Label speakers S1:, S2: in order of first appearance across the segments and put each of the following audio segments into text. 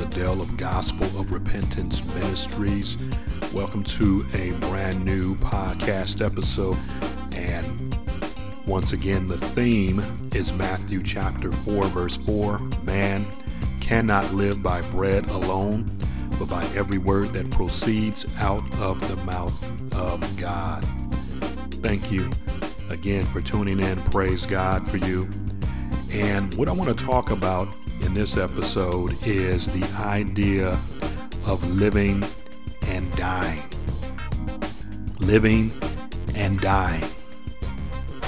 S1: Brother Dell of Gospel of Repentance Ministries. Welcome to a brand new podcast episode. And once again, the theme is Matthew chapter 4, verse 4. Man cannot live by bread alone, but by every word that proceeds out of the mouth of God. Thank you again for tuning in. Praise God for you. And what I want to talk about in this episode is the idea of living and dying. Living and dying.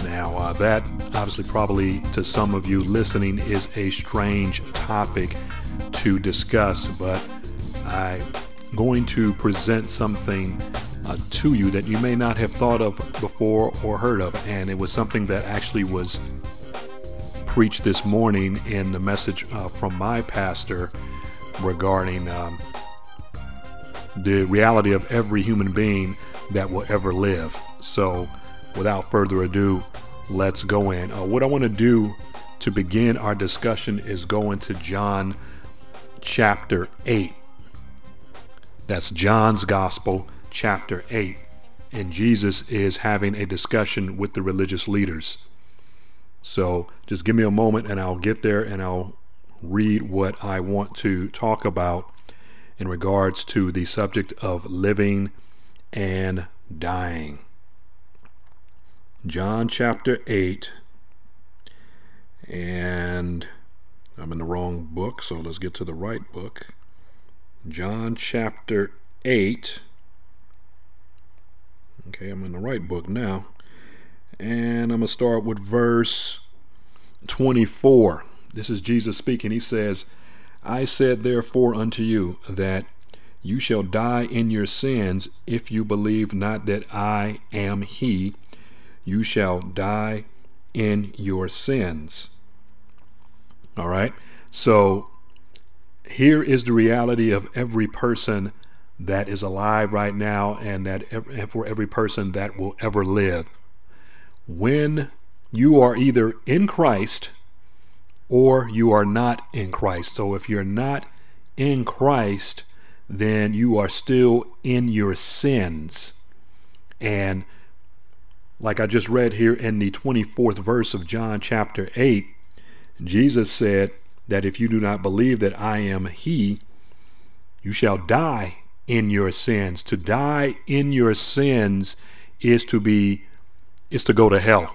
S1: Now, uh, that obviously, probably to some of you listening, is a strange topic to discuss, but I'm going to present something uh, to you that you may not have thought of before or heard of. And it was something that actually was preached this morning in the message uh, from my pastor regarding um, the reality of every human being that will ever live. So, without further ado, let's go in. Uh, what I want to do to begin our discussion is go into John chapter 8. That's John's Gospel, chapter 8. And Jesus is having a discussion with the religious leaders. So just give me a moment and I'll get there and I'll read what I want to talk about in regards to the subject of living and dying. John chapter 8, and I'm in the wrong book, so let's get to the right book. John chapter 8. Okay, I'm in the right book now. And I'm going to start with verse 24. This is Jesus speaking. He says, I said therefore unto you that you shall die in your sins if you believe not that I am He. You shall die in your sins. All right. So here is the reality of every person that is alive right now and that for every person that will ever live when you are either in Christ or you are not in Christ. So if you're not in Christ, then you are still in your sins. And like I just read here in the 24th verse of John chapter 8, Jesus said that if you do not believe that I am He, you shall die in your sins. To die in your sins is to be is to go to hell.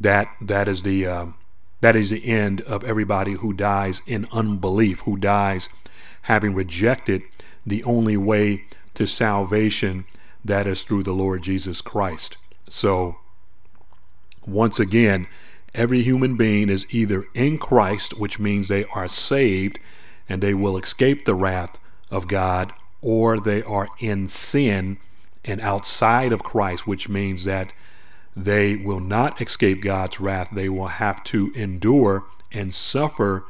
S1: That that is the uh, that is the end of everybody who dies in unbelief, who dies having rejected the only way to salvation that is through the Lord Jesus Christ. So once again, every human being is either in Christ, which means they are saved and they will escape the wrath of God, or they are in sin and outside of Christ, which means that they will not escape God's wrath. They will have to endure and suffer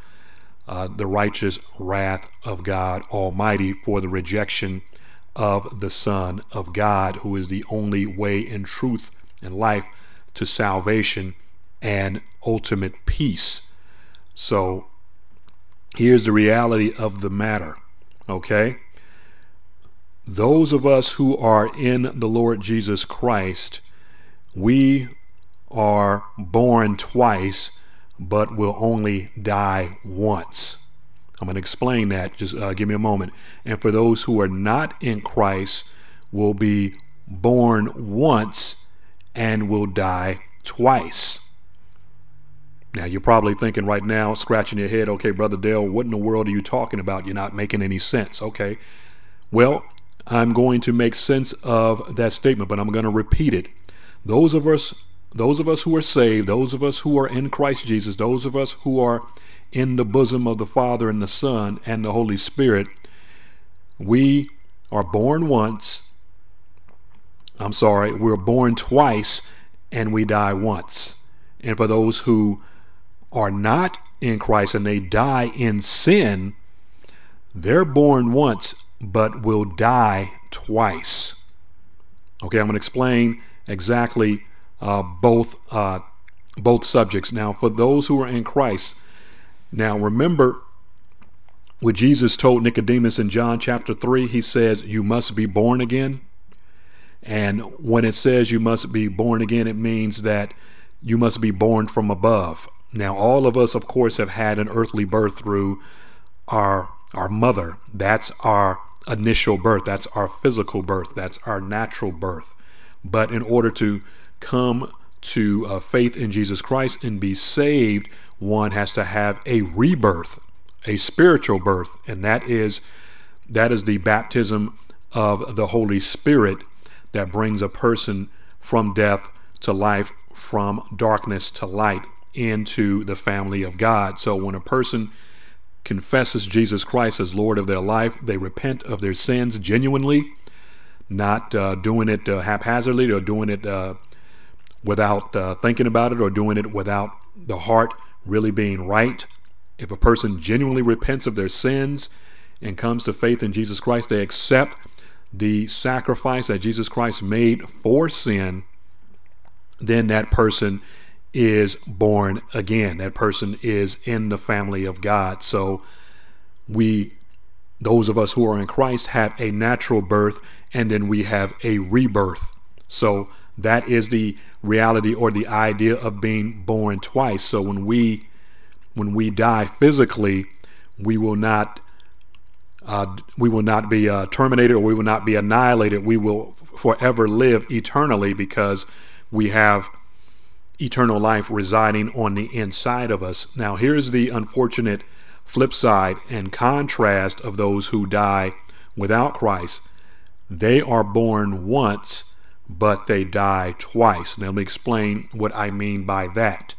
S1: uh, the righteous wrath of God Almighty for the rejection of the Son of God, who is the only way in truth and life to salvation and ultimate peace. So here's the reality of the matter, okay? Those of us who are in the Lord Jesus Christ we are born twice, but will only die once. I'm going to explain that. Just uh, give me a moment. And for those who are not in Christ, will be born once and will die twice. Now, you're probably thinking right now, scratching your head, okay, Brother Dale, what in the world are you talking about? You're not making any sense. Okay. Well, I'm going to make sense of that statement, but I'm going to repeat it those of us those of us who are saved, those of us who are in Christ Jesus, those of us who are in the bosom of the Father and the Son and the Holy Spirit, we are born once. I'm sorry, we're born twice and we die once. And for those who are not in Christ and they die in sin, they're born once but will die twice. Okay, I'm going to explain exactly uh, both uh, both subjects. Now, for those who are in Christ, now remember, what Jesus told Nicodemus in John chapter 3, he says, You must be born again. And when it says you must be born again, it means that you must be born from above. Now, all of us, of course, have had an earthly birth through our our mother. That's our initial birth. That's our physical birth. That's our natural birth. But in order to come to uh, faith in Jesus Christ and be saved, one has to have a rebirth, a spiritual birth, and that is that is the baptism of the Holy Spirit that brings a person from death to life, from darkness to light into the family of God. So when a person confesses Jesus Christ as Lord of their life, they repent of their sins genuinely, not uh, doing it uh, haphazardly or doing it uh, without uh, thinking about it or doing it without the heart really being right. If a person genuinely repents of their sins and comes to faith in Jesus Christ, they accept the sacrifice that Jesus Christ made for sin, then that person is born again. That person is in the family of God. So we, those of us who are in Christ, have a natural birth and then we have a rebirth. So that is the reality or the idea of being born twice. So when we when we die physically, we will not uh, we will not be uh, terminated or we will not be annihilated. We will f- forever live eternally because we have eternal life residing on the inside of us. Now, here's the unfortunate flip side and contrast of those who die without Christ. They are born once, but they die twice. Now, let me explain what I mean by that.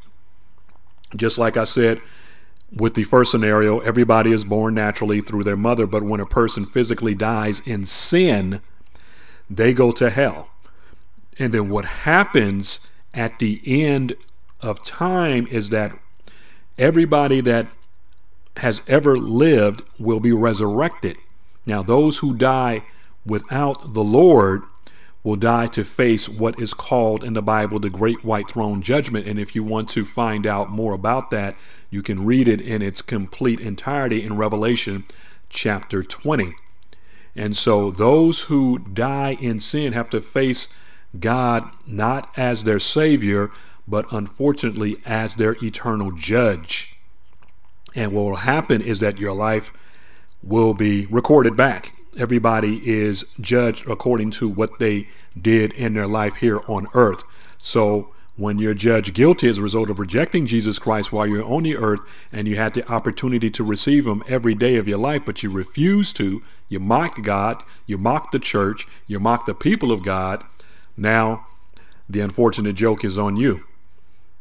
S1: Just like I said, with the first scenario, everybody is born naturally through their mother, but when a person physically dies in sin, they go to hell. And then what happens at the end of time is that everybody that has ever lived will be resurrected. Now, those who die without the Lord will die to face what is called in the Bible the Great White Throne Judgment. And if you want to find out more about that, you can read it in its complete entirety in Revelation chapter 20. And so those who die in sin have to face God not as their Savior, but unfortunately as their eternal judge. And what will happen is that your life will be recorded back. Everybody is judged according to what they did in their life here on earth. So when you're judged guilty as a result of rejecting Jesus Christ while you're on the earth and you had the opportunity to receive Him every day of your life, but you refused to, you mocked God, you mocked the church, you mocked the people of God, now, the unfortunate joke is on you.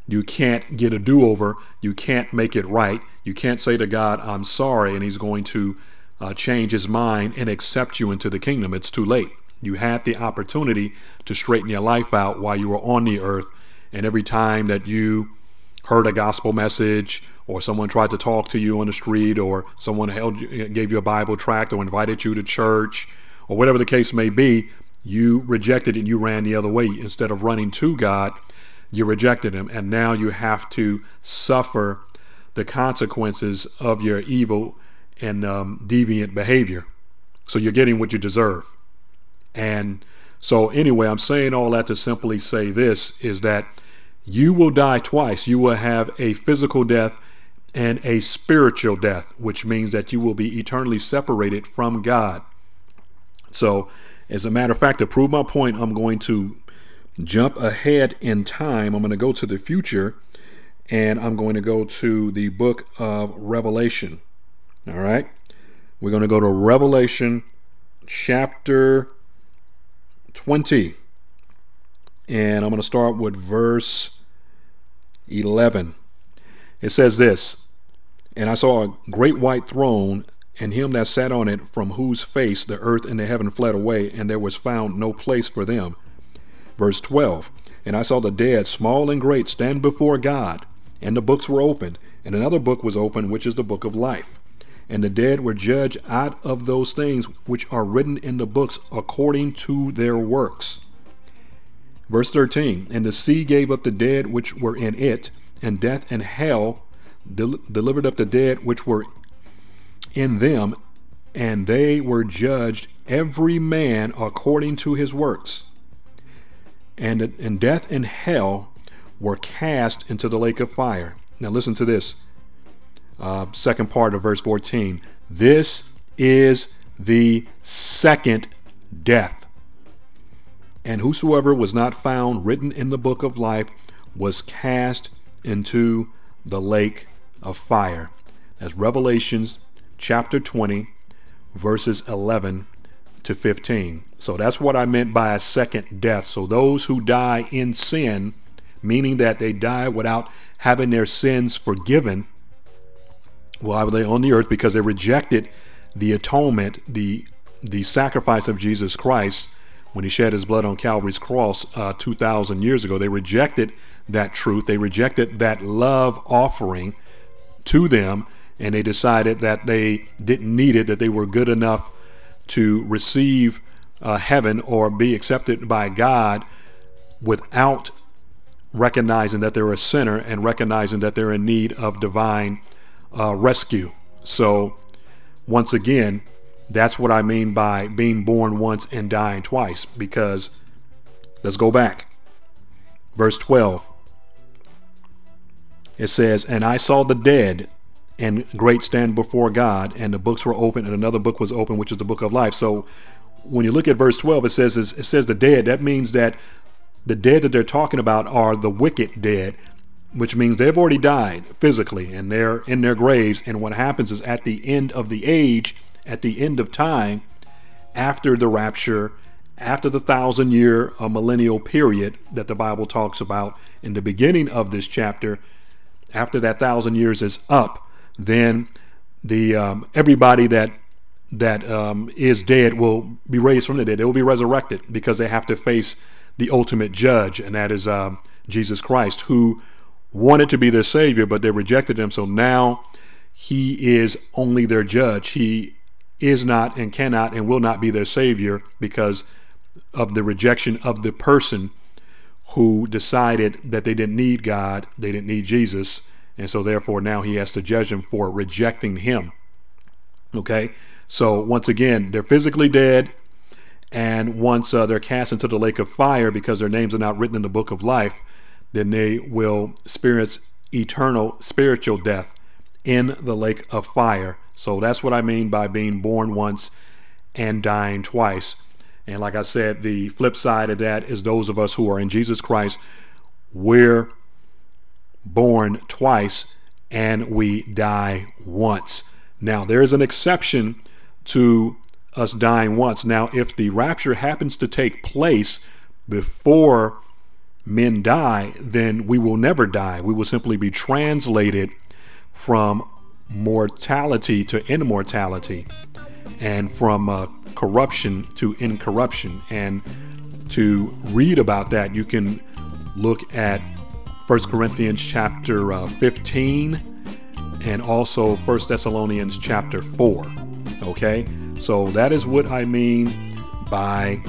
S1: You can't get a do over. You can't make it right. You can't say to God, I'm sorry, and He's going to uh, change His mind and accept you into the kingdom. It's too late. You had the opportunity to straighten your life out while you were on the earth. And every time that you heard a gospel message, or someone tried to talk to you on the street, or someone held, gave you a Bible tract, or invited you to church, or whatever the case may be, you rejected it and you ran the other way. Instead of running to God, you rejected Him. And now you have to suffer the consequences of your evil and um, deviant behavior. So you're getting what you deserve. And so, anyway, I'm saying all that to simply say this is that you will die twice. You will have a physical death and a spiritual death, which means that you will be eternally separated from God. So, as a matter of fact, to prove my point, I'm going to jump ahead in time. I'm going to go to the future and I'm going to go to the book of Revelation. All right. We're going to go to Revelation chapter 20. And I'm going to start with verse 11. It says this And I saw a great white throne and him that sat on it, from whose face the earth and the heaven fled away, and there was found no place for them. Verse 12 And I saw the dead, small and great, stand before God, and the books were opened, and another book was opened, which is the book of life. And the dead were judged out of those things which are written in the books according to their works. Verse 13 And the sea gave up the dead which were in it, and death and hell del- delivered up the dead which were in them, and they were judged every man according to his works. And, and death and hell were cast into the lake of fire. Now, listen to this. Uh, second part of verse 14. This is the second death. And whosoever was not found written in the book of life was cast into the lake of fire. That's Revelations chapter 20, verses 11 to 15. So that's what I meant by a second death. So those who die in sin, meaning that they die without having their sins forgiven, why were they on the earth? Because they rejected the atonement, the the sacrifice of Jesus Christ when he shed his blood on Calvary's cross uh, 2,000 years ago. They rejected that truth. They rejected that love offering to them, and they decided that they didn't need it, that they were good enough to receive uh, heaven or be accepted by God without recognizing that they're a sinner and recognizing that they're in need of divine uh, rescue. So, once again, that's what I mean by being born once and dying twice. Because let's go back. Verse 12. It says, And I saw the dead and great stand before God, and the books were open, and another book was open, which is the book of life. So when you look at verse 12, it says it says the dead. That means that the dead that they're talking about are the wicked dead, which means they've already died physically and they're in their graves. And what happens is at the end of the age, at the end of time, after the rapture, after the thousand year uh, millennial period that the Bible talks about in the beginning of this chapter, after that thousand years is up, then the um, everybody that that um, is dead will be raised from the dead. They will be resurrected because they have to face the ultimate judge, and that is uh, Jesus Christ, who wanted to be their savior, but they rejected him. So now he is only their judge. He is not and cannot and will not be their savior because of the rejection of the person who decided that they didn't need God, they didn't need Jesus, and so therefore now he has to judge them for rejecting him. Okay? So once again, they're physically dead, and once uh, they're cast into the lake of fire because their names are not written in the book of life, then they will experience eternal spiritual death in the lake of fire. So that's what I mean by being born once and dying twice. And like I said, the flip side of that is those of us who are in Jesus Christ, we're born twice and we die once. Now, there is an exception to us dying once. Now, if the rapture happens to take place before men die, then we will never die. We will simply be translated from mortality to immortality and from uh, corruption to incorruption. And to read about that, you can look at 1 Corinthians chapter uh, 15 and also 1 Thessalonians chapter 4. Okay? So that is what I mean by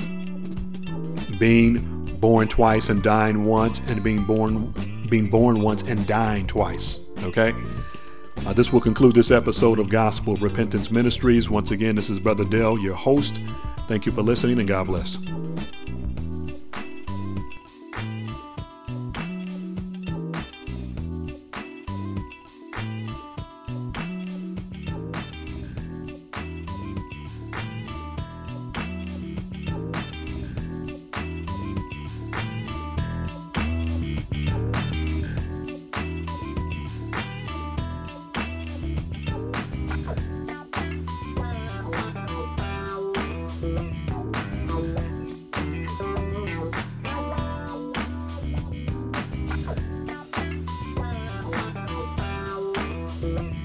S1: being born twice and dying once and being born being born once and dying twice. Okay? Uh, this will conclude this episode of Gospel of Repentance Ministries. Once again, this is Brother Dale, your host. Thank you for listening and God bless. Bye.